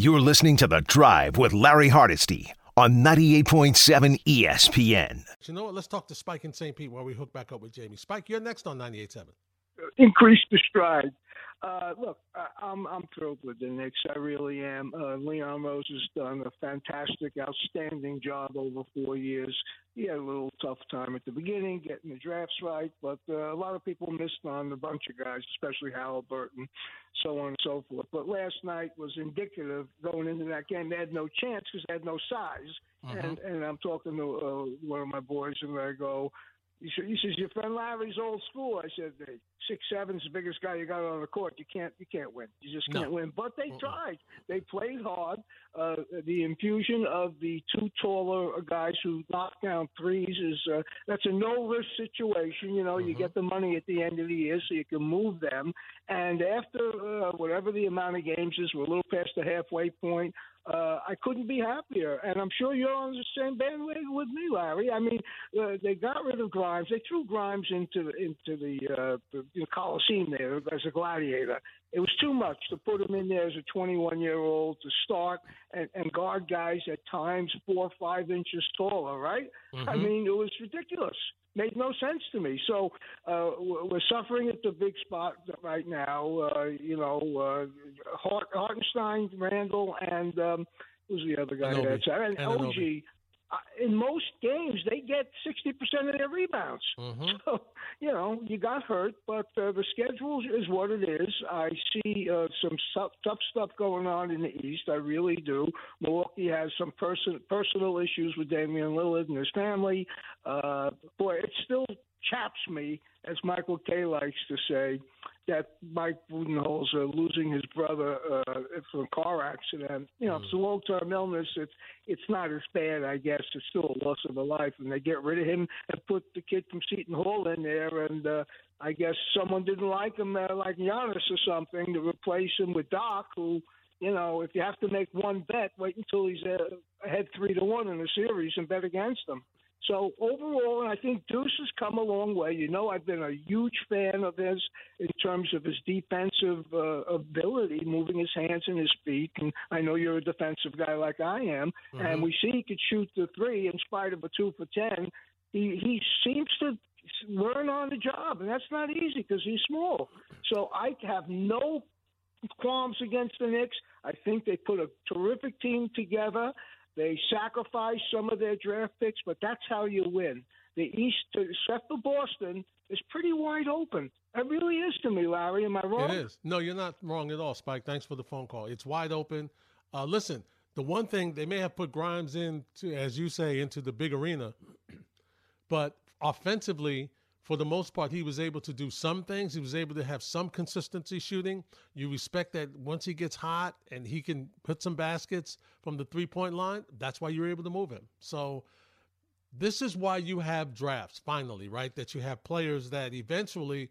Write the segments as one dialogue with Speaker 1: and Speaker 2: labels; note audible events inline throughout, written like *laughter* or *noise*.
Speaker 1: You're listening to The Drive with Larry Hardesty on 98.7 ESPN.
Speaker 2: You know what? Let's talk to Spike in St. Pete while we hook back up with Jamie. Spike, you're next on 98.7.
Speaker 3: Increase the stride. Uh, look, I, am I'm thrilled with the Knicks. I really am. Uh, Leon Rose has done a fantastic, outstanding job over four years. He had a little tough time at the beginning getting the drafts right, but uh, a lot of people missed on a bunch of guys, especially Haliburton, so on and so forth. But last night was indicative going into that game. They had no chance because they had no size. Uh-huh. And and I'm talking to uh, one of my boys, and I go, he says, your friend Larry's old school. I said, six seven's the biggest guy you got on the court. You can't, you can't win. You just can't no. win. But they uh-uh. tried. They played hard. Uh, the infusion of the two taller guys who knock down threes is uh, that's a no risk situation. You know, uh-huh. you mm-hmm. get the money at the end of the year, so you can move them. And after uh, whatever the amount of games is, we're a little past the halfway point uh, I couldn't be happier. And I'm sure you're on the same bandwagon with me, Larry. I mean, uh, they got rid of Grimes. They threw Grimes into into the, uh, the Coliseum there as a gladiator. It was too much to put him in there as a 21 year old to start and, and guard guys at times four or five inches taller, right? Mm-hmm. I mean, it was ridiculous made no sense to me. So uh, we're suffering at the big spot right now. Uh, you know, uh, Hart, Hartenstein, Randle, and um, who's the other guy? That's and, and OG in most games they get 60% of their rebounds. Mm-hmm. *laughs* So, you know, you got hurt, but uh, the schedule is what it is. I see uh, some tough, tough stuff going on in the East. I really do. Milwaukee has some person, personal issues with Damian Lillard and his family. Uh, boy, it still chaps me, as Michael Kay likes to say, that Mike Budenholzer losing his brother uh, from a car accident. You know, mm. it's a long term illness. It's it's not as bad, I guess. It's still a loss of a life, and they get rid of him and put the kid from Seton Hall in there, and uh, I guess someone didn't like him, uh, like Giannis or something, to replace him with Doc, who. You know, if you have to make one bet, wait until he's uh, ahead three to one in the series and bet against him. So overall, I think Deuce has come a long way. You know, I've been a huge fan of his in terms of his defensive uh, ability, moving his hands and his feet. And I know you're a defensive guy like I am, mm-hmm. and we see he could shoot the three in spite of a two for ten. He he seems to learn on the job, and that's not easy because he's small. So I have no qualms against the Knicks. I think they put a terrific team together. They sacrifice some of their draft picks, but that's how you win. The East, except for Boston, is pretty wide open. It really is to me, Larry. Am I wrong?
Speaker 2: It is. No, you're not wrong at all, Spike. Thanks for the phone call. It's wide open. Uh, listen, the one thing they may have put Grimes in, to, as you say, into the big arena, *clears throat* but offensively, for the most part, he was able to do some things. He was able to have some consistency shooting. You respect that once he gets hot and he can put some baskets from the three point line, that's why you're able to move him. So, this is why you have drafts finally, right? That you have players that eventually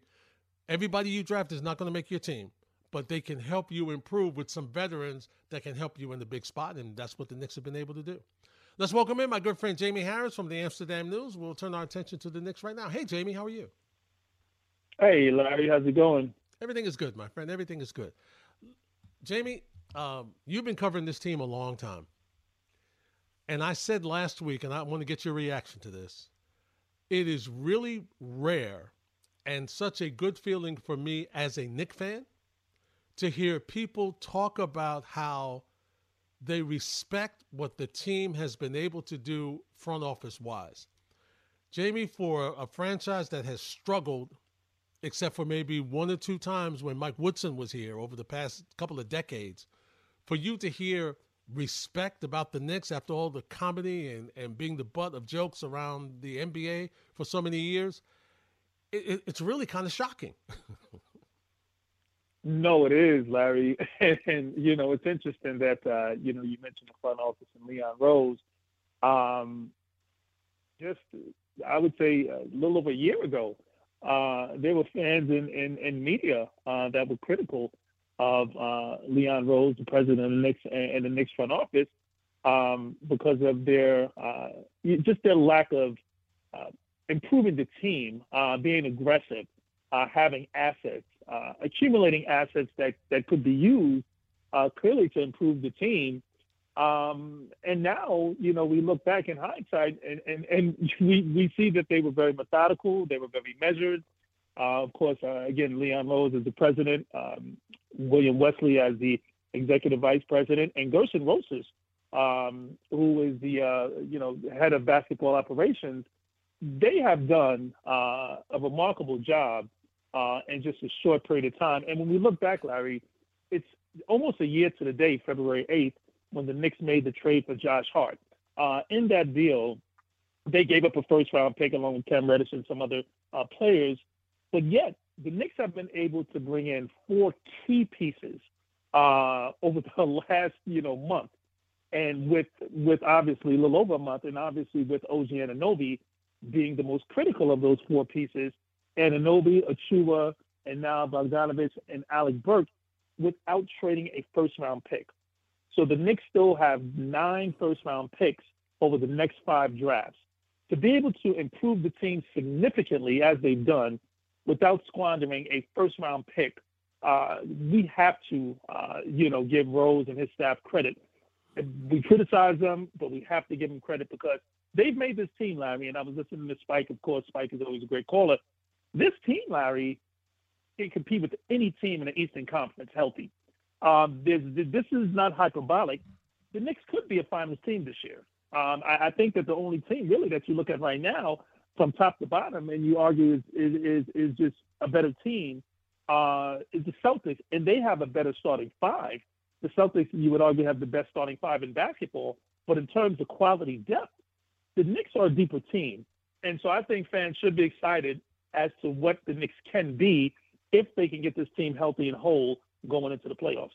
Speaker 2: everybody you draft is not going to make your team, but they can help you improve with some veterans that can help you in the big spot. And that's what the Knicks have been able to do. Let's welcome in my good friend Jamie Harris from the Amsterdam News. We'll turn our attention to the Knicks right now. Hey, Jamie, how are you?
Speaker 4: Hey, Larry, how's it going?
Speaker 2: Everything is good, my friend. Everything is good. Jamie, um, you've been covering this team a long time. And I said last week, and I want to get your reaction to this it is really rare and such a good feeling for me as a Knick fan to hear people talk about how they respect what the team has been able to do front office wise. Jamie, for a franchise that has struggled, except for maybe one or two times when Mike Woodson was here over the past couple of decades, for you to hear respect about the Knicks after all the comedy and, and being the butt of jokes around the NBA for so many years, it, it, it's really kind of shocking. *laughs*
Speaker 4: No, it is, Larry. And, *laughs* and, you know, it's interesting that uh, you know you mentioned the front office and Leon Rose. Um, just, I would say, a little over a year ago, uh, there were fans in in, in media uh, that were critical of uh, Leon Rose, the president of the Knicks, and, the Knicks front office, um, because of their uh, just their lack of uh, improving the team, being aggressive, having assets uh, accumulating assets that, that could be used uh, clearly to improve the team. Um, and now, you know, we look back in hindsight and, and, and *laughs* we, we see that they were very methodical, they were very measured. Uh, of course, uh, again, Leon Rose is the president, um, William Wesley as the executive vice president, and Gersson Rosas, um, who is the uh, you know head of basketball operations. They have done uh, a remarkable job uh, in just a short period of time. And when we look back, Larry, it's almost a year to the day, February 8th, when the Knicks made the trade for Josh Hart. Uh, in that deal, they gave up a first round pick along with Cam Reddish and some other uh, players but yet, the Knicks have been able to bring in four key pieces uh, over *laughs* the last, you know, month, and with with obviously a little over a month, and obviously with OG Anunoby being the most critical of those four pieces, Anunoby, Achiuwa, and now Bogdanovich and Alec Burks, without trading a first round pick. So the Knicks still have nine first round picks over the next five drafts. To be able to improve the team significantly as they've done without squandering a first round pick, uh, we have to, uh, you know, give Rose and his staff credit. We criticize them, but we have to give them credit because they've made this team, Larry. And I was listening to Spike. Of course, Spike is always a great caller. This team, Larry, can compete with any team in the Eastern Conference healthy. Um, this is not hyperbolic. The Knicks could be a finals team this year. Um, I, I, think that the only team really that you look at right now from top to bottom, and you argue is is is, is just a better team, uh, is the Celtics, and they have a better starting five. The Celtics, you would argue, have the best starting five in basketball, but in terms of quality depth, the Knicks are a deeper team, and so I think fans should be excited as to what the Knicks can be if they can get this team healthy and whole going into the playoffs.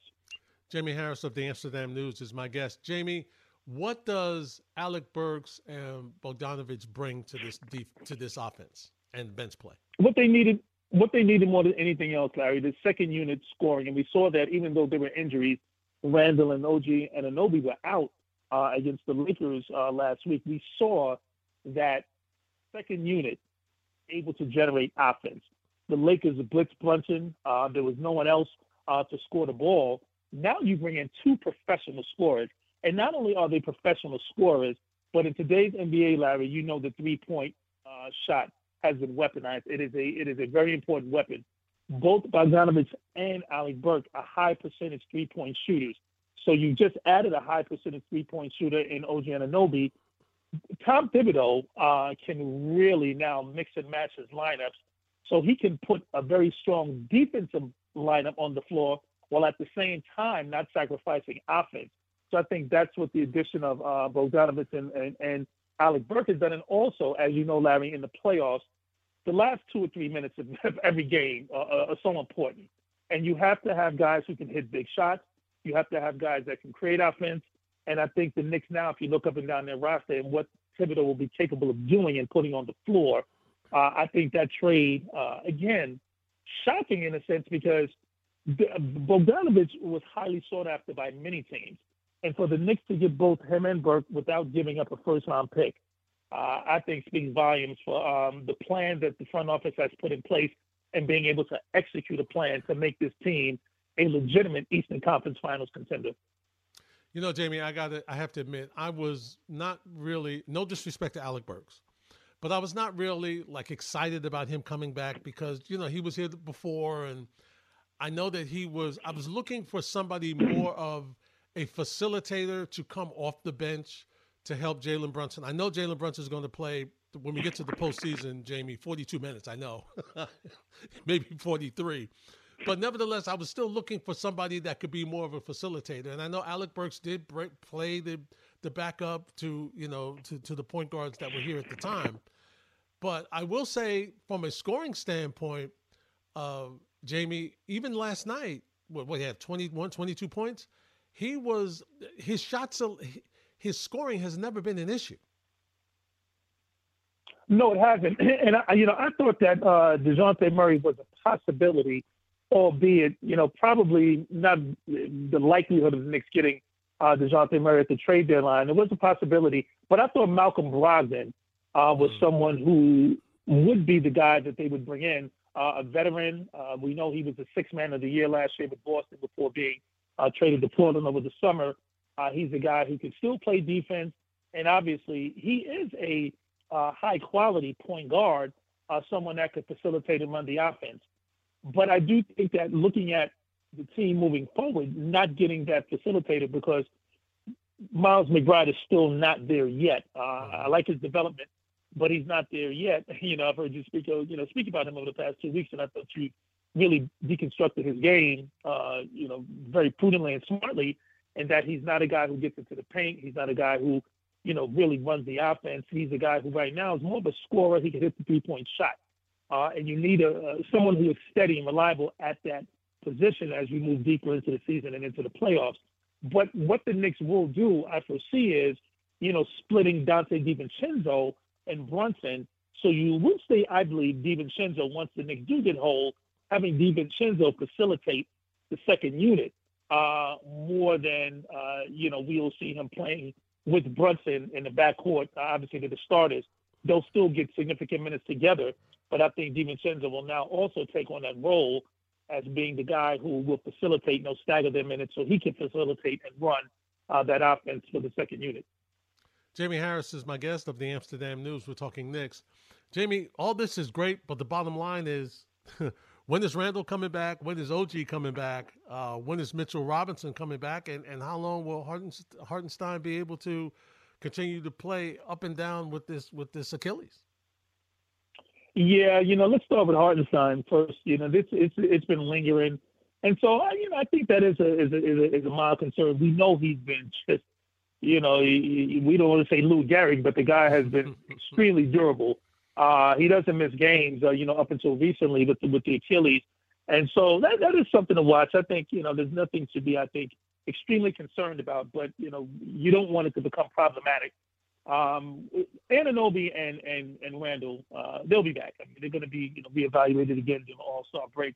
Speaker 2: Jamie Harris of the Amsterdam News is my guest. Jamie, what does Alec Burks and Bogdanovich bring to this to this offense and bench play?
Speaker 4: What they needed, what they needed more than anything else, Larry, the second unit scoring, and we saw that even though there were injuries, Randle and OG Anunoby were out uh, against the Lakers uh, last week. We saw that second unit able to generate offense. The Lakers blitz Brunson. Uh, there was no one else uh, to score the ball. Now you bring in two professional scorers and not only are they professional scorers, but in today's NBA, Larry, you know the three-point uh, shot has been weaponized. It is a it is a very important weapon. Both Bogdanovich and Alec Burke are high percentage three-point shooters. So you just added a high percentage three-point shooter in OG Anunoby. Tom Thibodeau uh, can really now mix and match his lineups, so he can put a very strong defensive lineup on the floor while at the same time not sacrificing offense. So I think that's what the addition of uh, Bogdanovich and, and, and Alec Burke has done. And also, as you know, Larry, in the playoffs, the last two or three minutes of *laughs* every game are, are so important. And you have to have guys who can hit big shots. You have to have guys that can create offense. And I think the Knicks now, if you look up and down their roster and what Thibodeau will be capable of doing and putting on the floor, uh, I think that trade, uh, again, shocking in a sense because Bogdanovich was highly sought after by many teams. And for the Knicks to get both him and Burke without giving up a first round pick, uh, I think speaks volumes for um, the plan that the front office has put in place and being able to execute a plan to make this team a legitimate Eastern Conference Finals contender.
Speaker 2: You know, Jamie, I got to, I have to admit, I was not really, no disrespect to Alec Burks, but I was not really like excited about him coming back because, you know, he was here before and I know that he was, I was looking for somebody more *clears throat* of a facilitator to come off the bench to help Jalen Brunson. I know Jalen Brunson is going to play when we get to the postseason, Jamie, 42 minutes. I know, *laughs* maybe 43. But nevertheless, I was still looking for somebody that could be more of a facilitator. And I know Alec Burks did break, play the the backup to you know to, to the point guards that were here at the time. But I will say, from a scoring standpoint, uh, Jamie, even last night, what, what he had 21, 22 points he was his shots his scoring has never been an issue.
Speaker 4: No, it hasn't. *clears throat* And I, you know, I thought that uh, Dejounte Murray was a possibility, albeit you know probably not the likelihood of the Knicks getting uh, Dejounte Murray at the trade deadline. It was a possibility, but I thought Malcolm Brogdon uh, was mm-hmm. someone who would be the guy that they would bring in, uh, a veteran. Uh, we know he was the sixth man of the year last year with Boston before being uh, traded to Portland over the summer. Uh, he's a guy who can still play defense, and obviously he is a uh, high quality point guard, uh, someone that could facilitate and run the offense. But I do think that looking at the team moving forward, not getting that facilitator because Miles McBride is still not there yet. Uh, I like his development, but he's not there yet. *laughs* You know, I've heard you speak, you know, speak about him over the past two weeks, and I thought you really deconstructed his game, uh, you know, very prudently and smartly, and that he's not a guy who gets into the paint. He's not a guy who, you know, really runs the offense. He's a guy who right now is more of a scorer. He can hit the three-point shot, uh, and you need a, someone who is steady and reliable at that position as we move deeper into the season and into the playoffs. But what the Knicks will do, I foresee, is you know splitting Donte DiVincenzo and Brunson. So you will stay, I believe, DiVincenzo once the Knicks do get whole, having DiVincenzo facilitate the second unit uh, more than uh, you know we'll see him playing with Brunson in the backcourt. Obviously, to the starters, they'll still get significant minutes together. But I think DiVincenzo will now also take on that role as being the guy who will facilitate, you know, stagger their minutes so he can facilitate and run uh, that offense for the second unit.
Speaker 2: Jamie Harris is my guest of the Amsterdam News. We're talking Knicks. Jamie, all this is great, but the bottom line is *laughs* when is Randle coming back? When is OG coming back? Uh, when is Mitchell Robinson coming back? And, and how long will Hartenstein be able to continue to play up and down with this with this Achilles?
Speaker 4: Yeah, you know, let's start with Hartenstein first. You know, this it's it's been lingering, and so I you know, I think that is a is a is a, is a mild concern. We know he's been just, you know, he, we don't want to say Lou Gehrig, but the guy has been *laughs* extremely durable. Uh, he doesn't miss games, uh, you know, up until recently with the, with the Achilles, and so that that is something to watch. I think you know, there's nothing to be, I think, extremely concerned about, but you know, you don't want it to become problematic um, Anunoby and and and Randle, uh, they'll be back. I mean, they're going to be you know reevaluated again during the All Star break.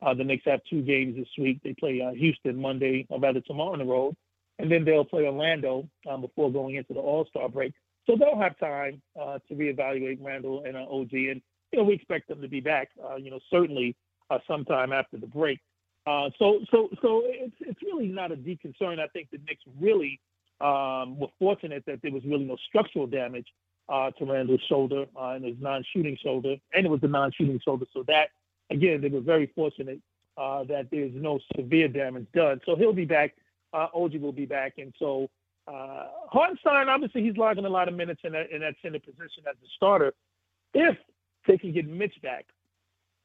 Speaker 4: Uh, the Knicks have two games this week. They play uh, Houston Monday, or rather tomorrow on the road, and then they'll play Orlando um, before going into the All Star break. So they'll have time uh, to reevaluate Randle and uh, OG, and you know we expect them to be back. Uh, you know certainly uh, sometime after the break. Uh, so so so it's it's really not a deep concern. I think the Knicks really um, we're fortunate that there was really no structural damage uh, to Randle's shoulder uh, and his non-shooting shoulder, and it was the non-shooting shoulder. So that, again, they were very fortunate uh, that there's no severe damage done. So he'll be back. Uh, OG will be back, and so uh, Hartenstein, obviously, he's logging a lot of minutes in that in that center position as a starter. If they can get Mitch back,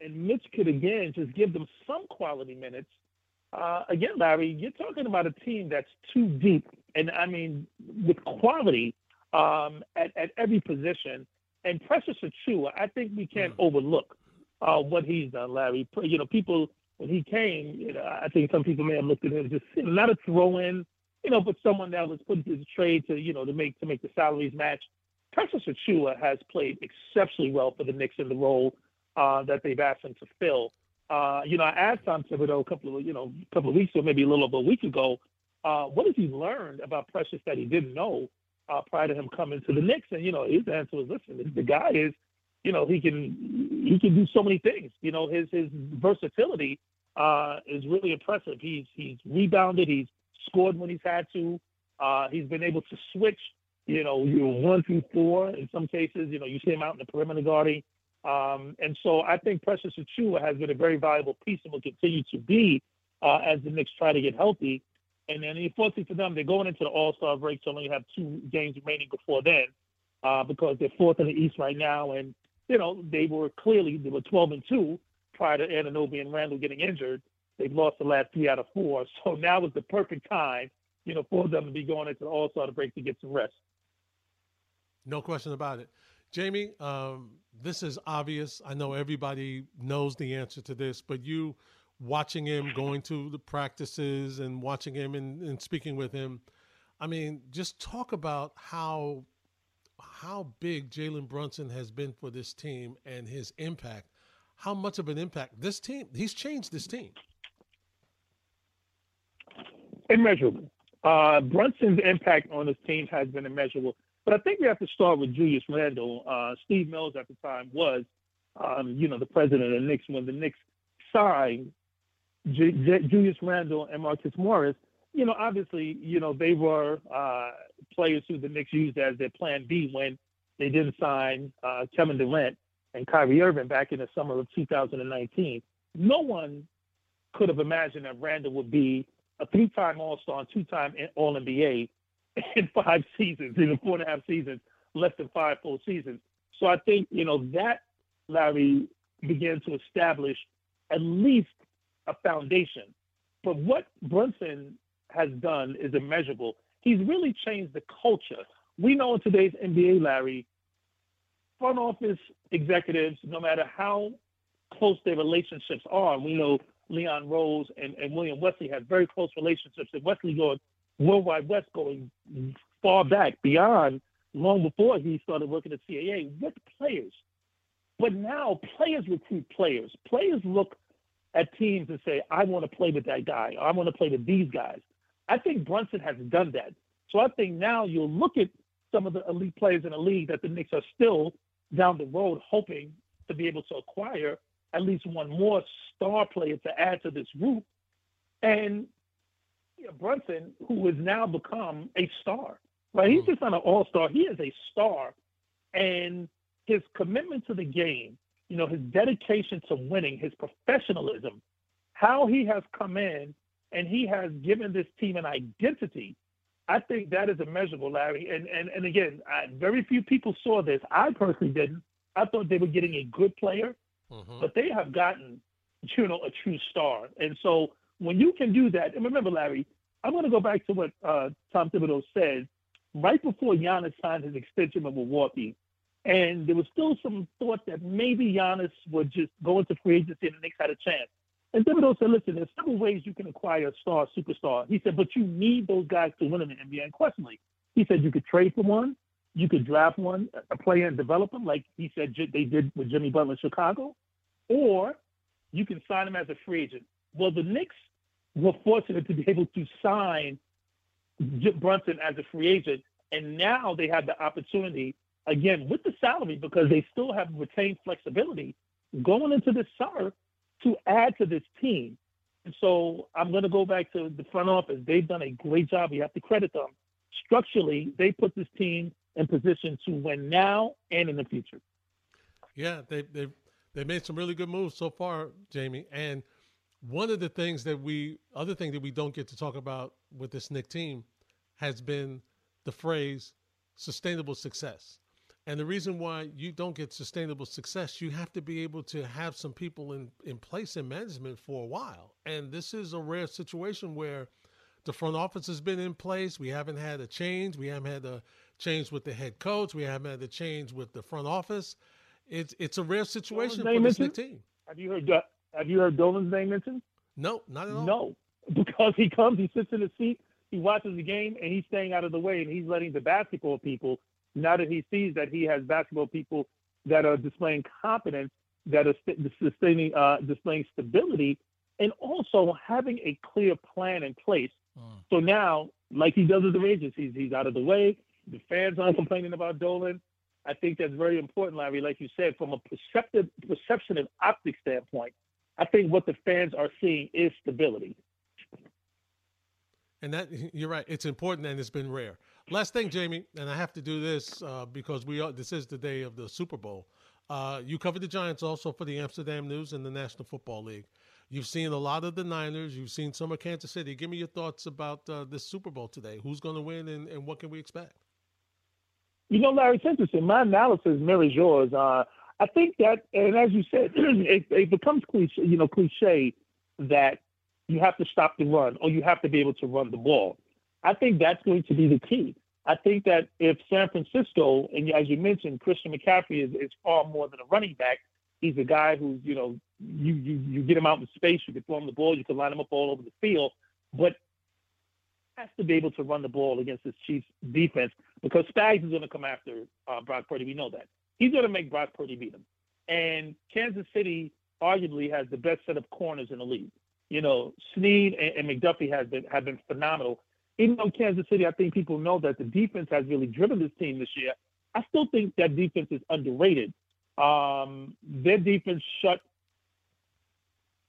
Speaker 4: and Mitch could again just give them some quality minutes. Uh, again, Larry, you're talking about a team that's too deep and I mean with quality um, at, at every position. And Precious Achiuwa, I think we can't mm. overlook uh, what he's done, Larry. You know, people when he came, you know, I think some people may have looked at him just not a throw-in, you know, but someone that was put into the trade to you know to make to make the salaries match. Precious Achiuwa has played exceptionally well for the Knicks in the role uh, that they've asked him to fill. Uh, you know, I asked Tom Thibodeau a couple of you know a couple of weeks or maybe a little over a week ago uh, what has he learned about Precious that he didn't know uh, prior to him coming to the Knicks? And you know, his answer was, "Listen, the guy is, you know, he can he can do so many things. You know, his his versatility uh, is really impressive. He's he's rebounded, he's scored when he's had to. Uh, he's been able to switch. You know, you one through four in some cases. You know, you see him out in the perimeter guarding. Um, and so I think Precious Achiuwa has been a very valuable piece and will continue to be uh, as the Knicks try to get healthy. And then unfortunately for them, they're going into the All Star break, so only have two games remaining before then, uh, because they're fourth in the East right now, and you know they were clearly they were 12 and two prior to Anunoby and Randle getting injured. They've lost the last three out of four, *laughs* so now is the perfect time, you know, for them to be going into the All Star break to get some rest.
Speaker 2: No question about it. Jamie, um, this is obvious. I know everybody knows the answer to this, but you watching him, going to the practices and watching him and, and speaking with him. I mean, just talk about how how big Jalen Brunson has been for this team and his impact. How much of an impact this team? He's changed this team.
Speaker 4: Immeasurable. Uh, Brunson's impact on this team has been immeasurable. But I think we have to start with Julius Randle. Uh, Steve Mills at the time was, um, you know, the president of the Knicks when the Knicks signed J- J- Julius Randle and Marcus Morris, you know, obviously, you know, they were uh, players who the Knicks used as their plan B when they didn't sign uh, Kevin Durant and Kyrie Irving back in the summer of 2019. No one could have imagined that Randle would be a three-time All-Star and two-time All-NBA *laughs* in five seasons, in four and a half seasons, less than five full seasons. So I think you know that Larry began to establish at least a foundation. But what Brunson has done is immeasurable. He's really changed the culture. We know in today's NBA, Larry, front office executives, no matter how close their relationships are, we know Leon Rose and, and William Wesley had very close relationships, and Wesley going World Wide Wes going far back beyond long before he started working at CAA with players. But now players recruit players. Players look at teams and say, I want to play with that guy. Or I want to play with these guys. I think Brunson has done that. So I think now you'll look at some of the elite players in the league that the Knicks are still down the road hoping to be able to acquire at least one more star player to add to this group. And Brunson, who has now become a star, right? He's hmm. just not an all star, he is a star. And his commitment to the game, you know, his dedication to winning, his professionalism, how he has come in and he has given this team an identity. I think that is immeasurable, Larry. And and and again, I, very few people saw this. I personally didn't. I thought they were getting a good player, mm-hmm. but they have gotten, you know, a true star. And so when you can do that, and remember, Larry, I'm going to go back to what uh, Tom Thibodeau said right before Giannis signed his extension with Milwaukee. And there was still some thought that maybe Giannis would just go into free agency and the Knicks had a chance. And Thibodeau said, listen, there's several ways you can acquire a star, superstar. He said, but you need those guys to win in the NBA And questionably, He said you could trade for one, you could draft one, a player and develop him, like he said they did with Jimmy Butler in Chicago, or you can sign him as a free agent. Well, the Knicks were fortunate to be able to sign Brunson as a free agent, and now they have the opportunity again with the salary because they still have retained flexibility going into this summer to add to this team. And so I'm going to go back to the front office. They've done a great job. You have to credit them. Structurally, they put this team in position to win now and in the future.
Speaker 2: Yeah, they they they made some really good moves so far, Jamie. And one of the things that we, other thing that we don't get to talk about with this Knick team, has been the phrase sustainable success. And the reason why you don't get sustainable success, you have to be able to have some people in, in place in management for a while. And this is a rare situation where the front office has been in place. We haven't had a change. We haven't had a change with the head coach. We haven't had a change with the front office. It's it's a rare situation for this team.
Speaker 4: Have you heard Have you heard Dolan's name mentioned?
Speaker 2: No, not at all.
Speaker 4: No, *laughs* because he comes, he sits in the seat, he watches the game, and he's staying out of the way, and he's letting the basketball people now that he sees that he has basketball people that are displaying competence, that are sustaining, uh, displaying stability, and also having a clear plan in place. Mm. So now, like he does with the Rangers, he's, he's out of the way. The fans aren't complaining about Dolan. I think that's very important, Larry. Like you said, from a perceptive, perception and optic standpoint, I think what the fans are seeing is stability.
Speaker 2: And that you're right. It's important and it's been rare. Last thing, Jamie, and I have to do this uh, because we are. This is the day of the Super Bowl. Uh, you covered the Giants also for the Amsterdam News and the National Football League. You've seen a lot of the Niners. You've seen some of Kansas City. Give me your thoughts about uh, this Super Bowl today. Who's going to win, and, and, what can we expect?
Speaker 4: You know, Larry, it's interesting. My analysis mirrors yours. Uh, I think that, and as you said, *clears throat* it, it becomes cliche. You know, cliche that you have to stop the run or you have to be able to run the ball. I think that's going to be the key. I think that if San Francisco, and as you mentioned, Christian McCaffrey is, is far more than a running back. He's a guy who's, you know, you, you, you get him out in space, you can throw him the ball, you can line him up all over the field, but has to be able to run the ball against this Chiefs defense because Spags is going to come after uh, Brock Purdy. We know that. He's going to make Brock Purdy beat him. And Kansas City arguably has the best set of corners in the league. You know, Sneed and, and McDuffie have been have been phenomenal even though Kansas City, I think people know that the defense has really driven this team this year. I still think that defense is underrated. Um, their defense shut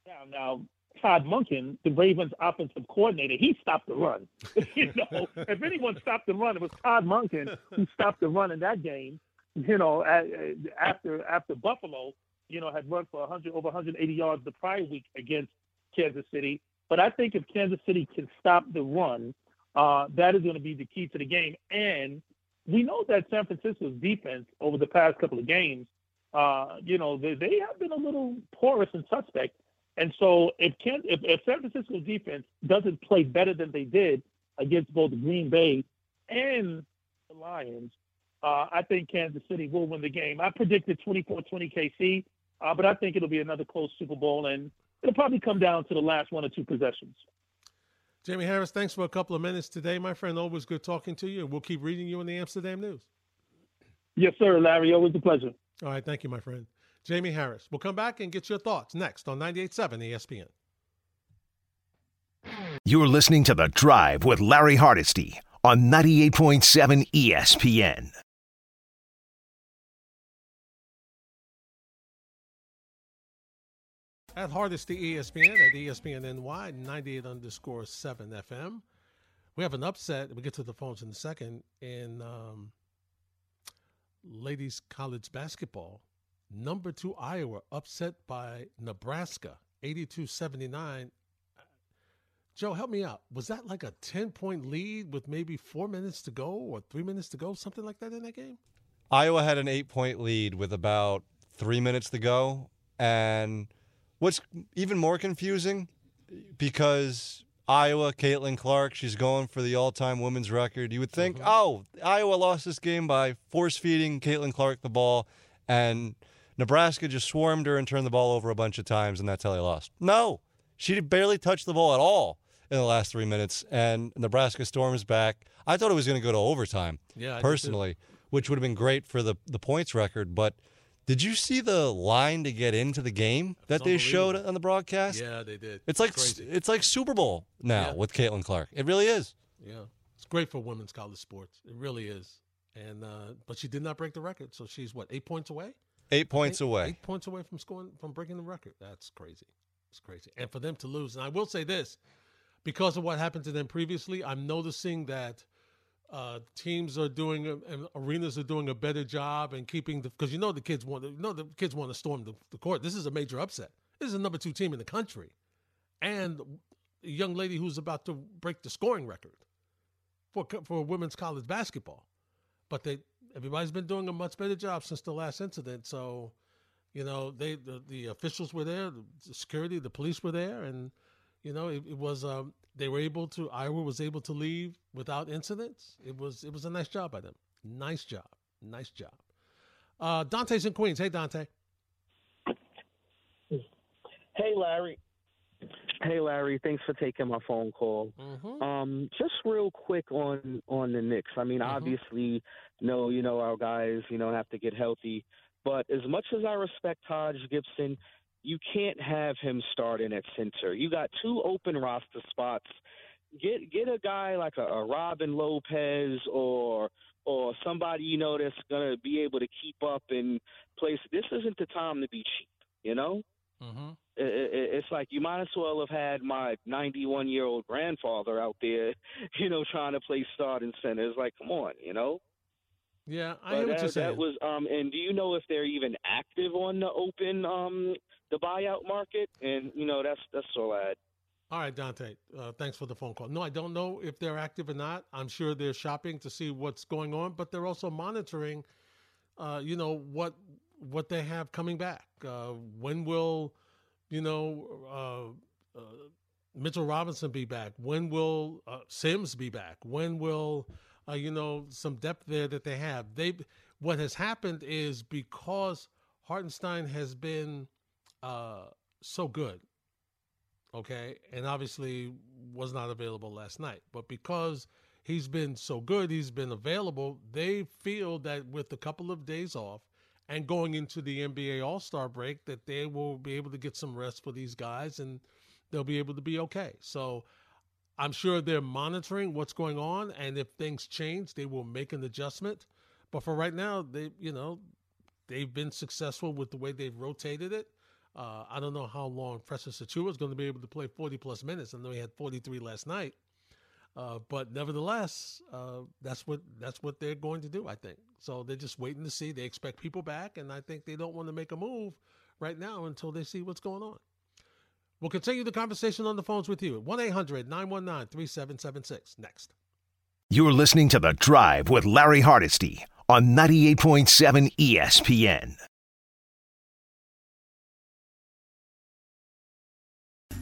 Speaker 4: down. Now, Todd Monken, the Ravens offensive coordinator, he stopped the run. *laughs* you know, if anyone stopped the run, it was Todd Monken who stopped the run in that game. You know, after after Buffalo, you know, had run for 100 over 180 yards the prior week against Kansas City. But I think if Kansas City can stop the run, uh, that is going to be the key to the game. And we know that San Francisco's defense over the past couple of games, uh, you know, they, they have been a little porous and suspect. And so if, Can, if, if San Francisco's defense doesn't play better than they did against both Green Bay and the Lions, uh, I think Kansas City will win the game. I predicted 24-20 KC, uh, but I think it'll be another close Super Bowl, and it'll probably come down to the last one or two possessions.
Speaker 2: Jamie Harris, thanks for a couple of minutes today, my friend. Always good talking to you, and we'll keep reading you in the Amsterdam News.
Speaker 4: Yes, sir, Larry. Always a pleasure.
Speaker 2: All right, thank you, my friend. Jamie Harris. We'll come back and get your thoughts next on 98.7 ESPN.
Speaker 1: You're listening to The Drive with Larry Hardesty on 98.7 ESPN.
Speaker 2: At Hardesty ESPN at ESPN NY 98 underscore 7 FM. We have an upset. We get to the phones in a second in um, ladies college basketball. Number two Iowa upset by Nebraska 82 79. Joe, help me out. Was that like a 10 point lead with maybe four minutes to go or three minutes to go, something like that in that game?
Speaker 5: Iowa had an eight point lead with about three minutes to go. And What's even more confusing, because Iowa, Caitlin Clark, she's going for the all time women's record. You would think, mm-hmm. oh, Iowa lost this game by force feeding Caitlin Clark the ball, and Nebraska just swarmed her and turned the ball over a bunch of times, and that's how they lost. No, she barely touched the ball at all in the last three minutes, and Nebraska storms back. I thought it was going to go to overtime,
Speaker 2: yeah,
Speaker 5: personally, which would have been great for the, the points record, but – did you see the line to get into the game that they showed on the broadcast?
Speaker 2: Yeah, they did.
Speaker 5: It's like it's, it's like Super Bowl now yeah. with Caitlin Clark. It really is.
Speaker 2: Yeah, it's great for women's college sports. It really is. And uh, but she did not break the record, so she's what eight points away.
Speaker 5: Eight points
Speaker 2: eight,
Speaker 5: away.
Speaker 2: Eight points away from scoring from breaking the record. That's crazy. It's crazy. And for them to lose, and I will say this, because of what happened to them previously, I'm noticing that uh, teams are doing and arenas are doing a better job and keeping the because you know the kids want you know the kids want to storm the, the, court. This is a major upset. This is the number two team in the country, and a young lady who's about to break the scoring record for for women's college basketball. But they everybody's been doing a much better job since the last incident. So, you know, they the, the officials were there, the security, the police were there, and you know it, it was um, they were able to Iowa was able to leave without incidents. It was it was a nice job by them. Nice job. Nice job. Uh, Dante's in Queens. Hey Dante.
Speaker 6: Hey Larry. Hey Larry, thanks for taking my phone call. Mm-hmm. Um, just real quick on on the Knicks. I mean, mm-hmm. obviously, no, you know our guys, you know, have to get healthy. But as much as I respect Taj Gibson, you can't have him starting at center. You got two open roster spots. Get get a guy like a, a Robin Lopez or or somebody you know that's gonna be able to keep up and place. This isn't the time to be cheap. You know. Mm-hmm. It, it, it's like you might as well have had my 91 year old grandfather out there, *laughs* you know, trying to play starting center. It's like, come on, you know.
Speaker 2: Yeah, I but
Speaker 6: that, that was um and do you know if they're even active on the open um the buyout market? And you know that's that's I had.
Speaker 2: All right, Dante. Uh, thanks for the phone call. No, I don't know if they're active or not. I'm sure they're shopping to see what's going on, but they're also monitoring. Uh, you know what what they have coming back. Uh, when will you know uh, uh, Mitchell Robinson be back? When will uh, Sims be back? When will you know, some depth there that they have. They what has happened is because Hartenstein has been uh, so good, okay, and obviously was not available last night, but because he's been so good, he's been available. They feel that with a couple of days off and going into the NBA All Star break, that they will be able to get some rest for these guys and they'll be able to be okay. So I'm sure they're monitoring what's going on, and if things change, they will make an adjustment. But for right now, they you know they've been successful with the way they've rotated it. Uh, I don't know how long Precious Achiuwa is going to be able to play 40 plus minutes. I know he had 43 last night, uh, but nevertheless, uh, that's what that's what they're going to do. I think so. They're just waiting to see. They expect people back, and I think they don't want to make a move right now until they see what's going on. We'll continue the conversation on the phones with you at 1 800 919 3776. Next.
Speaker 1: You're listening to The Drive with Larry Hardesty on 98.7 ESPN.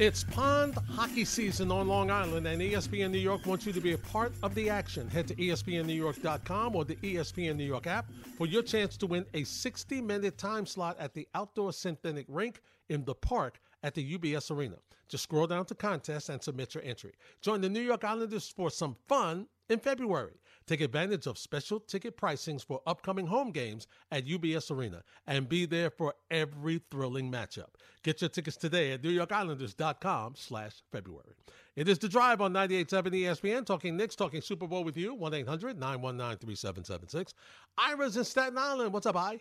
Speaker 2: It's pond hockey season on Long Island, and ESPN New York wants you to be a part of the action. Head to ESPNNewYork.com or the ESPN New York app for your chance to win a 60 minute time slot at the outdoor synthetic rink in the park at the UBS Arena. Just scroll down to contest and submit your entry. Join the New York Islanders for some fun in February. Take advantage of special ticket pricings for upcoming home games at UBS Arena and be there for every thrilling matchup. Get your tickets today at NewYorkIslanders.com slash February. It is The Drive on 98.7 ESPN, talking Knicks, talking Super Bowl with you, 1-800-919-3776. Ira's in Staten Island. What's up, I?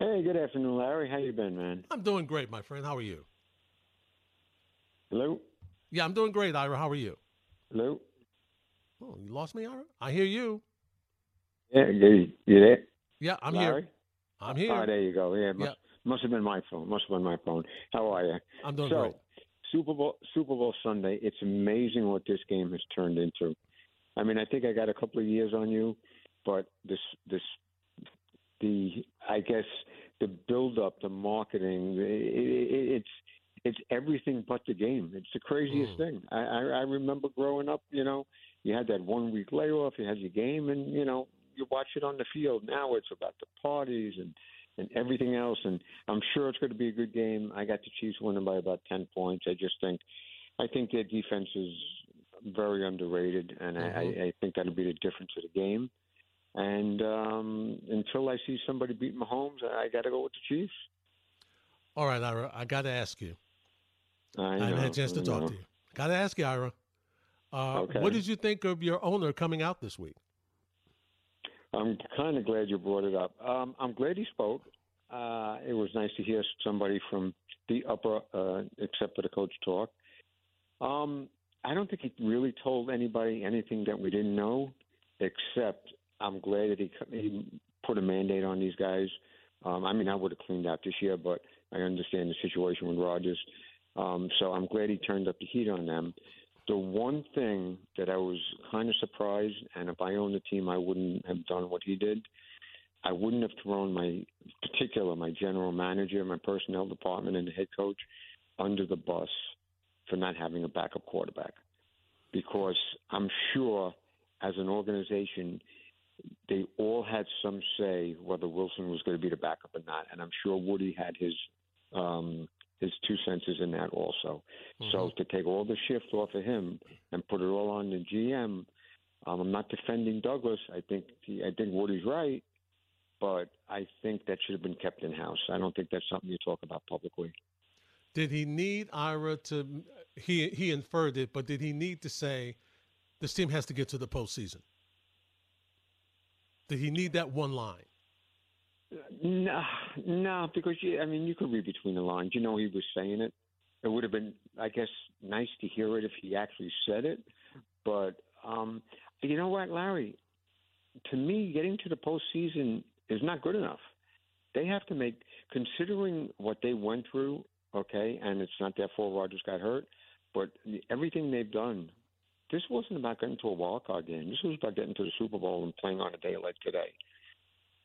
Speaker 7: Hey, good afternoon, Larry. How you been, man?
Speaker 2: I'm doing great, my friend. How are you?
Speaker 7: Hello?
Speaker 2: Yeah, I'm doing great, Ira. How are you?
Speaker 7: Hello?
Speaker 2: Oh, you lost me, Ira? I hear you.
Speaker 7: Yeah, you, you there?
Speaker 2: Yeah, I'm
Speaker 7: Larry?
Speaker 2: here. I'm here.
Speaker 7: Oh, there you go. Yeah, must,
Speaker 2: Yeah.
Speaker 7: must have been my phone. Must have been my phone. How are you?
Speaker 2: I'm doing
Speaker 7: so,
Speaker 2: great.
Speaker 7: Super Bowl Super Bowl Sunday. It's amazing what this game has turned into. I mean, I think I got a couple of years on you, but this this the I guess the build up, the marketing, it, it, it's it's everything but the game. It's the craziest
Speaker 2: Mm.
Speaker 7: thing. I, I I remember growing up. You know, you had that one week layoff, you had your game, and you know you watch it on the field. Now it's about the parties and and everything else. And I'm sure it's going to be a good game. I got the Chiefs winning by about ten points. I just think I think their defense is very underrated, and I, I, I think that'll be the difference of the game. And um, until I see somebody beat Mahomes, I got to go with the Chiefs.
Speaker 2: All right, Ira, I got to ask you.
Speaker 7: I,
Speaker 2: I haven't had a chance to talk to you. Got to ask you, Ira. Uh,
Speaker 7: Okay.
Speaker 2: What did you think of your owner coming out this week?
Speaker 7: I'm kind of glad you brought it up. Um, I'm glad he spoke. Uh, it was nice to hear somebody from the upper, uh, except for the coach talk. Um, I don't think he really told anybody anything that we didn't know, except I'm glad that he, he put a mandate on these guys. Um, I mean, I would have cleaned out this year, but I understand the situation with Rodgers. Um, so I'm glad he turned up the heat on them. The one thing that I was kind of surprised, and if I owned the team, I wouldn't have done what he did. I wouldn't have thrown my particular, my general manager, my personnel department, and the head coach under the bus for not having a backup quarterback, because I'm sure as an organization they all had some say whether Wilson was going to be the backup or not, and I'm sure Woody had his um, his two senses in that also. So to take all the shift off of him and put it all on the GM, um, I'm not defending Douglas. I think he, I think Woody's right, but I think that should have been kept in house. I don't think that's something you talk about publicly.
Speaker 2: Did he need Ira to? He he inferred it, but did he need to say this team has to get to the postseason? Did he need that one line?
Speaker 7: No, no, because you, I mean, you could read between the lines. You know, he was saying it. It would have been, I guess, nice to hear it if he actually said it. But um, you know what, Larry? To me, getting to the postseason is not good enough. They have to make, considering what they went through. Okay, and it's not their fault. Rodgers got hurt, but everything they've done. This wasn't about getting to a wild card game. This was about getting to the Super Bowl and playing on a day like today.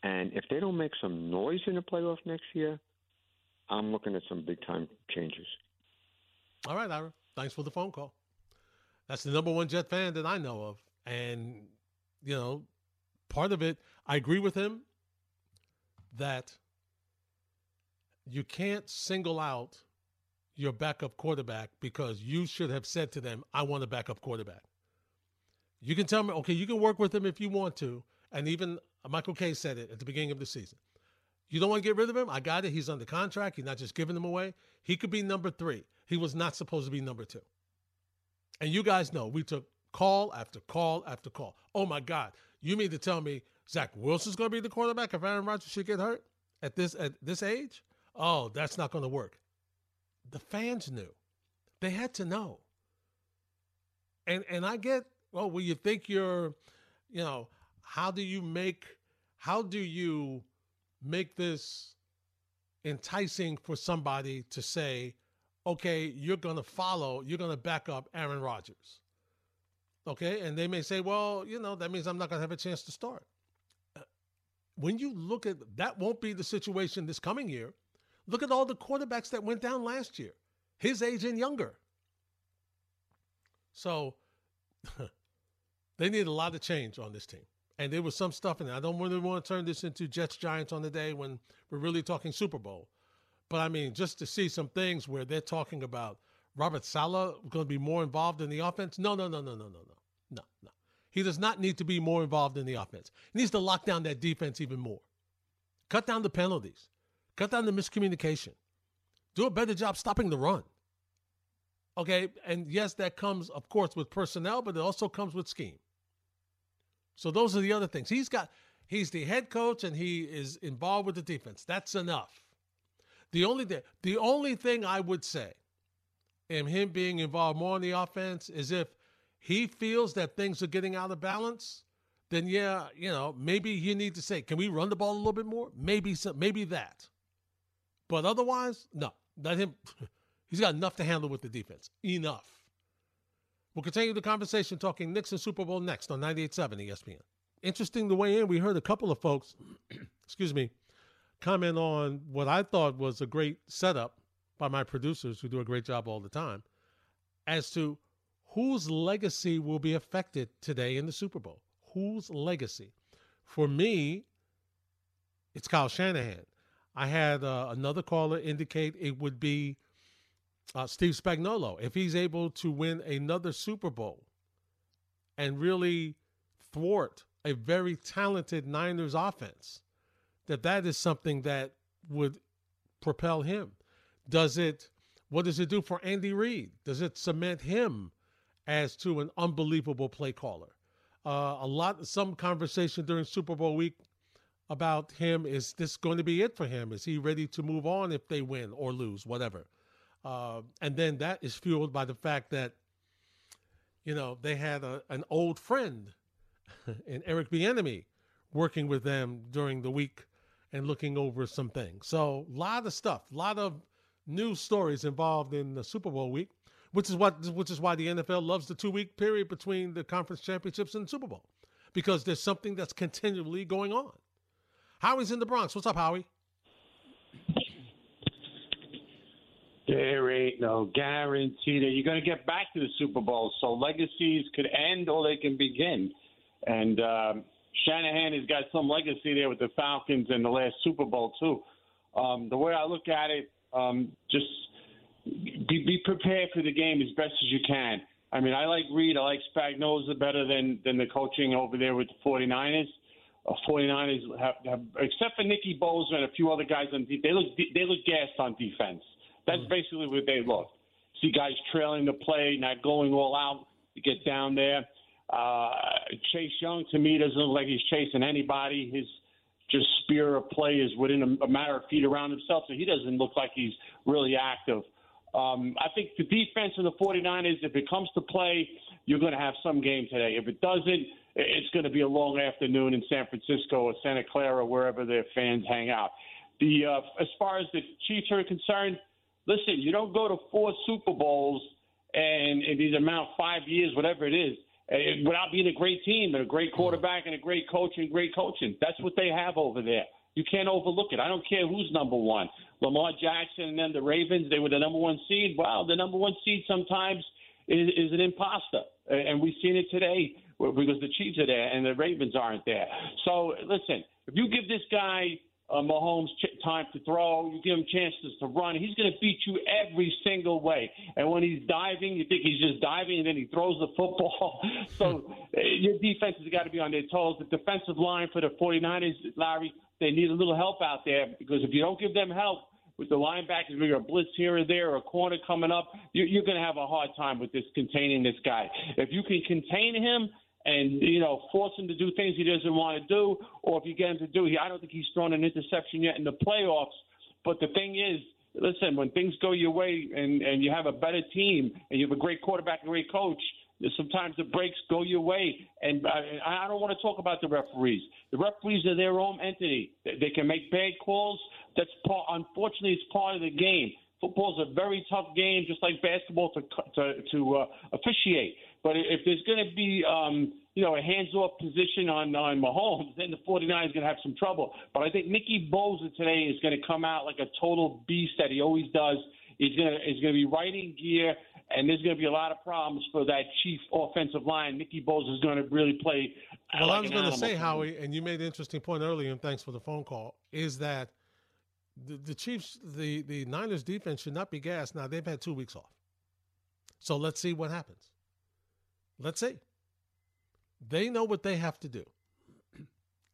Speaker 7: And if they don't make some noise in the playoff next year, I'm looking at some big time changes.
Speaker 2: All right, Ira. Thanks for the phone call. That's the number one Jet fan that I know of. And, you know, part of it, I agree with him that you can't single out your backup quarterback because you should have said to them, I want a backup quarterback. You can tell me, okay, you can work with him if you want to. And even Michael Kay said it at the beginning of the season. You don't want to get rid of him? I got it. He's under contract. You're not just giving him away. He could be number three. He was not supposed to be number two. And you guys know we took call after call after call. Oh my God. You mean to tell me Zach Wilson's going to be the quarterback if Aaron Rodgers should get hurt at this at this age? oh, that's not going to work. The fans knew. They had to know. And and I get, well, well, you think you're, you know, how do you make how do you make this enticing for somebody to say, okay, you're going to follow, you're going to back up Aaron Rodgers. Okay. And they may say, well, you know, that means I'm not going to have a chance to start. Uh, when you look at that, won't be the situation this coming year. Look at all the quarterbacks that went down last year, his age and younger. So *laughs* they need a lot of change on this team. And there was some stuff in there. I don't really want to turn this into Jets Giants on the day when we're really talking Super Bowl. But I mean, just to see some things where they're talking about Robert Saleh going to be more involved in the offense. No, no, no, no, no, no, no, no, no. He does not need to be more involved in the offense. He needs to lock down that defense even more. Cut down the penalties. Cut down the miscommunication. Do a better job stopping the run. Okay, and yes, that comes, of course, with personnel, but it also comes with scheme. So those are the other things. He's got he's the head coach and he is involved with the defense. That's enough. The only thing the only thing I would say in him being involved more in the offense is if he feels that things are getting out of balance, then yeah, you know, maybe you need to say, can we run the ball a little bit more? Maybe so, maybe that. But otherwise, no. Let him *laughs* he's got enough to handle with the defense. Enough. We'll continue the conversation talking Knicks and Super Bowl next on 98.7 ESPN. Interesting the way in, we heard a couple of folks, *clears throat* excuse me, comment on what I thought was a great setup by my producers who do a great job all the time as to whose legacy will be affected today in the Super Bowl. Whose legacy? For me, it's Kyle Shanahan. I had uh, another caller indicate it would be uh, Steve Spagnuolo, if he's able to win another Super Bowl and really thwart a very talented Niners offense, that that is something that would propel him. Does it? What does it do for Andy Reid? Does it cement him as to an unbelievable play caller? Uh, a lot, some conversation during Super Bowl week about him. Is this going to be it for him? Is he ready to move on if they win or lose, whatever? Uh, and then that is fueled by the fact that, you know, they had a, an old friend *laughs* in Eric Bieniemy working with them during the week and looking over some things. So a lot of stuff, a lot of news stories involved in the Super Bowl week, which is what which is why the NFL loves the two week period between the conference championships and the Super Bowl, because there's something that's continually going on. Howie's in the Bronx. What's up, Howie?
Speaker 8: There ain't no guarantee that you're going to get back to the Super Bowl. So legacies could end or they can begin. And um, Shanahan has got some legacy there with the Falcons in the last Super Bowl too. Um, the way I look at it, um, just be, be prepared for the game as best as you can. I mean, I like Reid. I like Spagnuolo better than than the coaching over there with the 49ers. Uh, 49ers have, have except for Nicky Bosa and a few other guys on they look they look gassed on defense. That's mm. basically what they look. See guys trailing the play, not going all out to get down there. Uh, Chase Young to me doesn't look like he's chasing anybody. His just spear of play is within a, a matter of feet around himself, so he doesn't look like he's really active. Um, I think the defense of the 49ers, if it comes to play, you're going to have some game today. If it doesn't, it's going to be a long afternoon in San Francisco or Santa Clara, wherever their fans hang out. The uh, as far as the Chiefs are concerned, listen, you don't go to four Super Bowls and these amount of five years, whatever it is, eh, without being a great team and a great quarterback and a great coach and great coaching. That's what they have over there. You can't overlook it. I don't care who's number one. Lamar Jackson and then the Ravens, they were the number one seed. Wow, the number one seed sometimes is, is an imposter. And we've seen it today because the Chiefs are there and the Ravens aren't there. So listen, if you give this guy uh, Mahomes ch- time to throw. You give him chances to run. He's going to beat you every single way. And when he's diving, you think he's just diving, and then he throws the football. *laughs* so uh, your defense has got to be on their toes. The defensive line for the 49ers, Larry, they need a little help out there because if you don't give them help, with the linebackers, got a blitz here or there, or a corner coming up, you're, you're going to have a hard time with this containing this guy. If you can contain him, and you know force him to do things he doesn't want to do, or if you get him to do, he I don't think he's thrown an interception yet in the playoffs. But the thing is, listen, when things go your way and, and you have a better team and you have a great quarterback and great coach, sometimes the breaks go your way. And I, I don't want to talk about the referees. The referees are their own entity. They can make bad calls. That's part, unfortunately, it's part of the game. Football's a very tough game, just like basketball, to to, to uh, officiate. But if there's going to be, um, you know, a hands-off position on on Mahomes, then the 49 is going to have some trouble. But I think Nicky Bosa today is going to come out like a total beast that he always does. He's going to he's going to be right in gear, and there's going to be a lot of problems for that chief offensive line. Nicky Bosa is going to really play.
Speaker 2: Well,
Speaker 8: like
Speaker 2: I was
Speaker 8: going to
Speaker 2: say, Howie, and you made an interesting point earlier, and thanks for the phone call. Is that the, the Chiefs, the the Niners defense should not be gassed. Now they've had two weeks off, so let's see what happens. Let's see. They know what they have to do.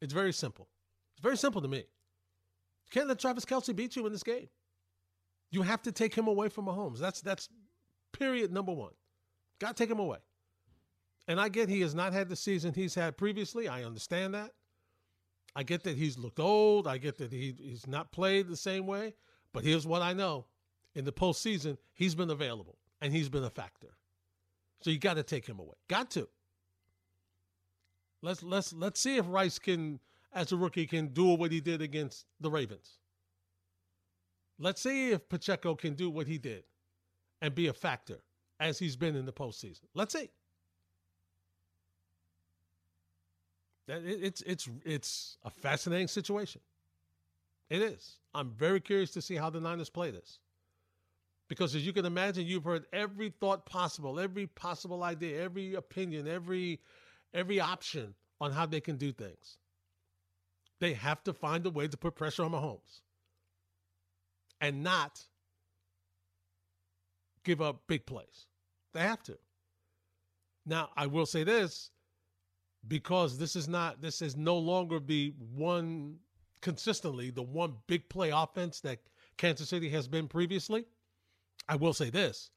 Speaker 2: It's very simple. It's very simple to me. You can't let Travis Kelce beat you in this game. You have to take him away from Mahomes. That's that's period number one. Got to take him away. And I get he has not had the season he's had previously. I understand that. I get that he's looked old. I get that he, he's not played the same way. But here's what I know in the postseason, he's been available and he's been a factor. So you got to take him away. Got to. Let's let's let's see if Rice can, as a rookie, can do what he did against the Ravens. Let's see if Pacheco can do what he did and be a factor as he's been in the postseason. Let's see. It's it's it's a fascinating situation. It is. I'm very curious to see how the Niners play this. Because as you can imagine, you've heard every thought possible, every possible idea, every opinion, every every option on how they can do things. They have to find a way to put pressure on Mahomes and not give up big plays. They have to. Now, I will say this because this is not this is no longer the one consistently the one big play offense that Kansas City has been previously. I will say this.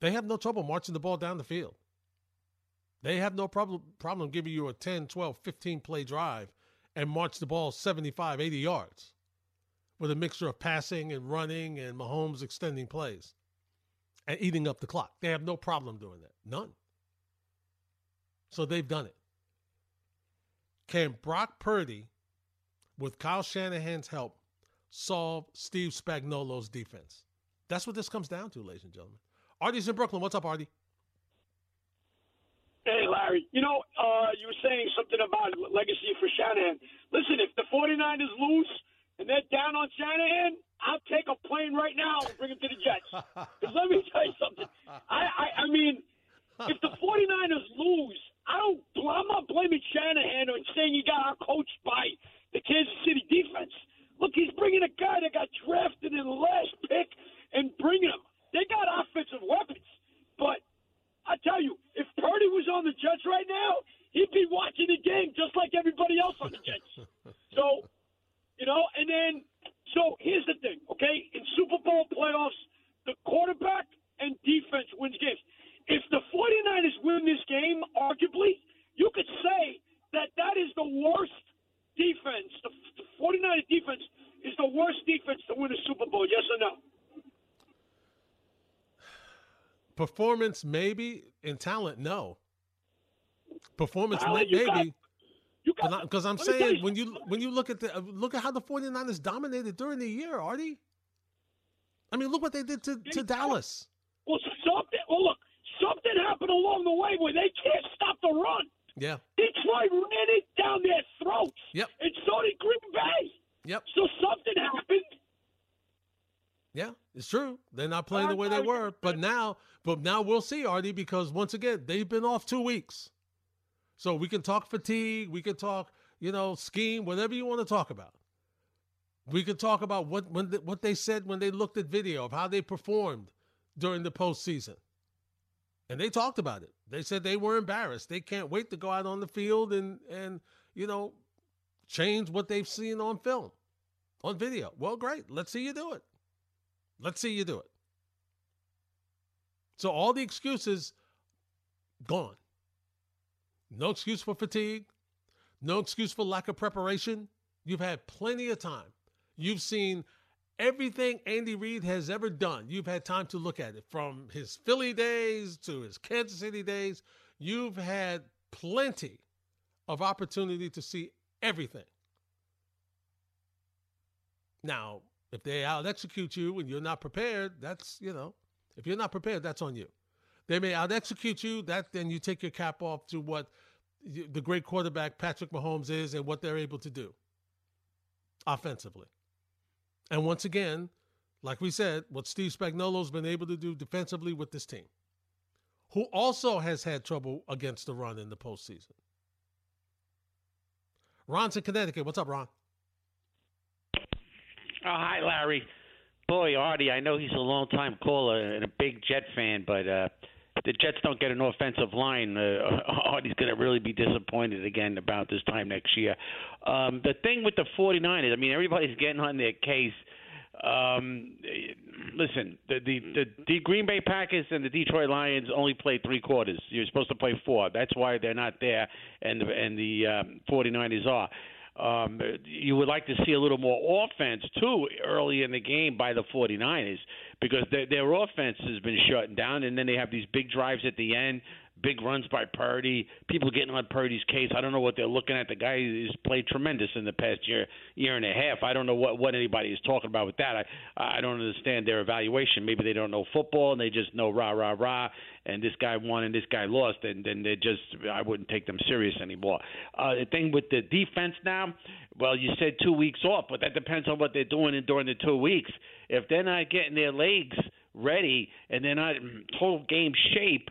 Speaker 2: They have no trouble marching the ball down the field. They have no problem problem giving you a 10, 12, 15 play drive and march the ball 75, 80 yards with a mixture of passing and running and Mahomes extending plays and eating up the clock. They have no problem doing that. None. So they've done it. Can Brock Purdy, with Kyle Shanahan's help, solve Steve Spagnuolo's defense? That's what this comes down to, ladies and gentlemen. Artie's in Brooklyn. What's up, Artie?
Speaker 9: Hey, Larry. You know, uh, you were saying something about legacy for Shanahan. Listen, if the 49ers lose and they're down on Shanahan, I'll take a plane right now and bring him to the Jets. *laughs* Because let me tell you something. I, I, I mean, if the *laughs* 49ers lose, I don't. I'm not blaming Shanahan or saying he got outcoached by the Kansas City defense. Look, he's bringing a guy that got drafted in the last pick and bringing him. They got offensive weapons, but I tell you, if Purdy was on the Jets right now, he'd be watching the game just like everybody else on the Jets. so, you know, and then so here's the thing, okay? In Super Bowl playoffs, the quarterback and defense wins games. If the 49ers win this game, arguably, you could say that that is the worst defense. The, the 49ers defense is the worst defense to win a Super Bowl, yes or no?
Speaker 2: Performance, maybe. In talent, no. Performance,
Speaker 9: Talent,
Speaker 2: may,
Speaker 9: you got-
Speaker 2: maybe. Because I'm
Speaker 9: let me tell
Speaker 2: saying
Speaker 9: you
Speaker 2: when you when you look at the look at how the 49ers dominated during the year, Artie. I mean, look what they did to, to Dallas.
Speaker 9: Well, something. Well, look, something happened along the way where they can't stop the run.
Speaker 2: Yeah.
Speaker 9: Detroit ran it down their throats.
Speaker 2: Yep.
Speaker 9: And so did Green Bay.
Speaker 2: Yep.
Speaker 9: So something happened.
Speaker 2: Yeah, it's true. They're not playing the way they were, but now, but now we'll see, Artie, because once again they've been off two weeks, so we can talk fatigue, we can talk, you know, scheme, whatever you want to talk about. We can talk about what when the, what they said when they looked at video of how they performed during the postseason, and they talked about it. They said they were embarrassed. They can't wait to go out on the field and and you know change what they've seen on film, on video. Well, great. Let's see you do it. Let's see you do it. So all the excuses gone. No excuse for fatigue. No excuse for lack of preparation. You've had plenty of time. You've seen Everything Andy Reid has ever done, you've had time to look at it from his Philly days to his Kansas City days. You've had plenty of opportunity to see everything. Now, if they out execute you and you're not prepared, that's, you know, if you're not prepared, that's on you. They may out execute you, that then you take your cap off to what the great quarterback Patrick Mahomes is and what they're able to do offensively. And once again, like we said, what Steve Spagnuolo's been able to do defensively with this team, who also has had trouble against the run in the postseason. Ron's in Connecticut. What's up, Ron?
Speaker 10: Oh, hi, Larry. Boy, Artie, I know he's a long time caller and a big Jet fan, but uh, the Jets don't get an offensive line, uh, *laughs* Artie's going to really be disappointed again about this time next year. Um, the thing with the 49ers, I mean, everybody's getting on their case. Um, listen, the, the the the Green Bay Packers and the Detroit Lions only play three quarters. You're supposed to play four. That's why they're not there, and the, and the um, 49ers are. Um, you would like to see a little more offense too early in the game by the 49ers because their, their offense has been shut down, and then they have these big drives at the end big runs by Purdy. People getting on Purdy's case. I don't know what they're looking at. The guy has played tremendous in the past year, year and a half. I don't know what what anybody is talking about with that. I I don't understand their evaluation. Maybe they don't know football and they just know rah rah rah. And this guy won and this guy lost, and then they just I wouldn't take them serious anymore. Uh, the thing with the defense now, well, you said two weeks off, but that depends on what they're doing during the two weeks. If they're not getting their legs ready and they're not in total game shape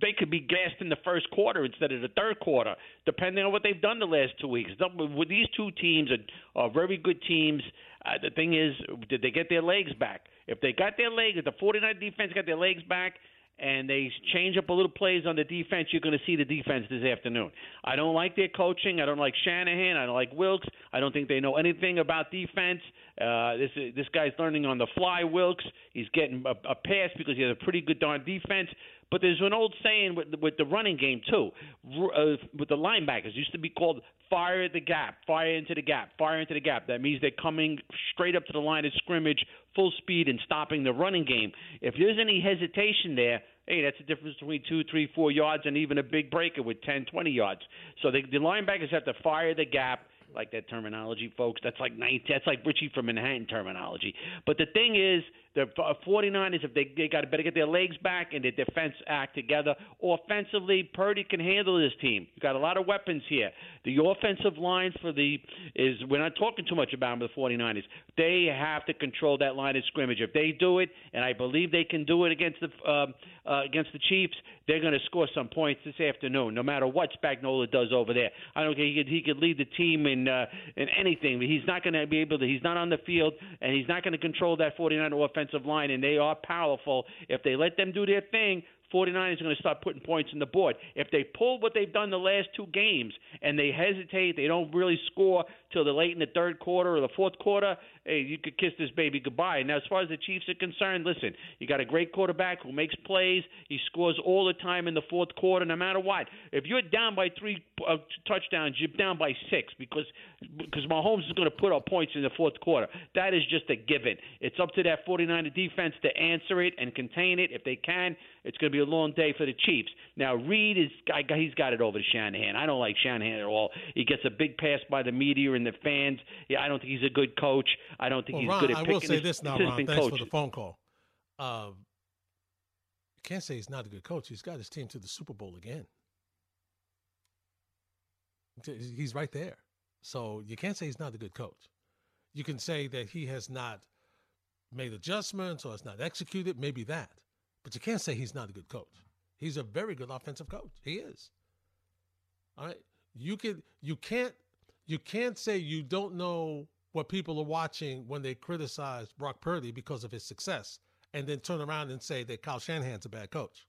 Speaker 10: they could be gassed in the first quarter instead of the third quarter, depending on what they've done the last two weeks. With these two teams are, are very good teams. Uh, the thing is, did they get their legs back? If they got their legs, if the 49 defense got their legs back, and they change up a little plays on the defense, you're going to see the defense this afternoon. I don't like their coaching. I don't like Shanahan. I don't like Wilks. I don't think they know anything about defense. Uh, this this guy's learning on the fly. Wilks. He's getting a, a pass because he has a pretty good darn defense. But there's an old saying with, with the running game too, uh, with the linebackers used to be called fire the gap, fire into the gap, fire into the gap. That means they're coming straight up to the line of scrimmage, full speed, and stopping the running game. If there's any hesitation there, hey, that's the difference between two, three, four yards, and even a big breaker with 10, 20 yards. So the, the linebackers have to fire the gap like that terminology, folks. That's like 19, that's like Richie from Manhattan terminology. But the thing is, the 49ers, if they they got to better get their legs back and their defense act together. Offensively, Purdy can handle this team. You got a lot of weapons here. The offensive line for the is we're not talking too much about them, the 49ers. They have to control that line of scrimmage. If they do it, and I believe they can do it against the um, uh, against the Chiefs, they're going to score some points this afternoon. No matter what Spagnuolo does over there, I don't care. He could, he could lead the team in uh, in anything, but he's not going to be able to. He's not on the field, and he's not going to control that 49er offensive line. And they are powerful. If they let them do their thing, 49ers are going to start putting points on the board. If they pull what they've done the last two games and they hesitate, they don't really score till the late in the third quarter or the fourth quarter, hey, you could kiss this baby goodbye. Now, as far as the Chiefs are concerned, listen, you got a great quarterback who makes plays. He scores all the time in the fourth quarter, no matter what. If you're down by three uh, touchdowns, you're down by six because because Mahomes is going to put up points in the fourth quarter. That is just a given. It's up to that 49er defense to answer it and contain it. If they can, it's going to be a long day for the Chiefs. Now, Reid is he's got it over to Shanahan. I don't like Shanahan at all. He gets a big pass by the media and the fans. Yeah, I don't think he's a good coach. I don't think
Speaker 2: well,
Speaker 10: he's
Speaker 2: Ron,
Speaker 10: good at
Speaker 2: I
Speaker 10: picking
Speaker 2: will say
Speaker 10: his
Speaker 2: this now, Ron. Thanks for the phone call. Um, you can't say he's not a good coach. He's got his team to the Super Bowl again. He's right there. So you can't say he's not a good coach. You can say that he has not made adjustments or has not executed, maybe that. But you can't say he's not a good coach. He's a very good offensive coach. He is. All right. You can you can't you can't say you don't know what people are watching when they criticize Brock Purdy because of his success and then turn around and say that Kyle Shanahan's a bad coach.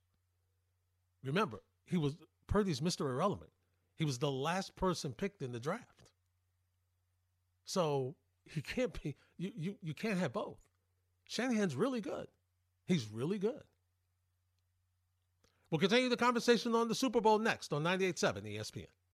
Speaker 2: Remember, he was Purdy's Mr. Irrelevant. He was the last person picked in the draft. So he can't be you you, you can't have both. Shanahan's really good. He's really good. We'll continue the conversation on the Super Bowl next on 98.7 ESPN.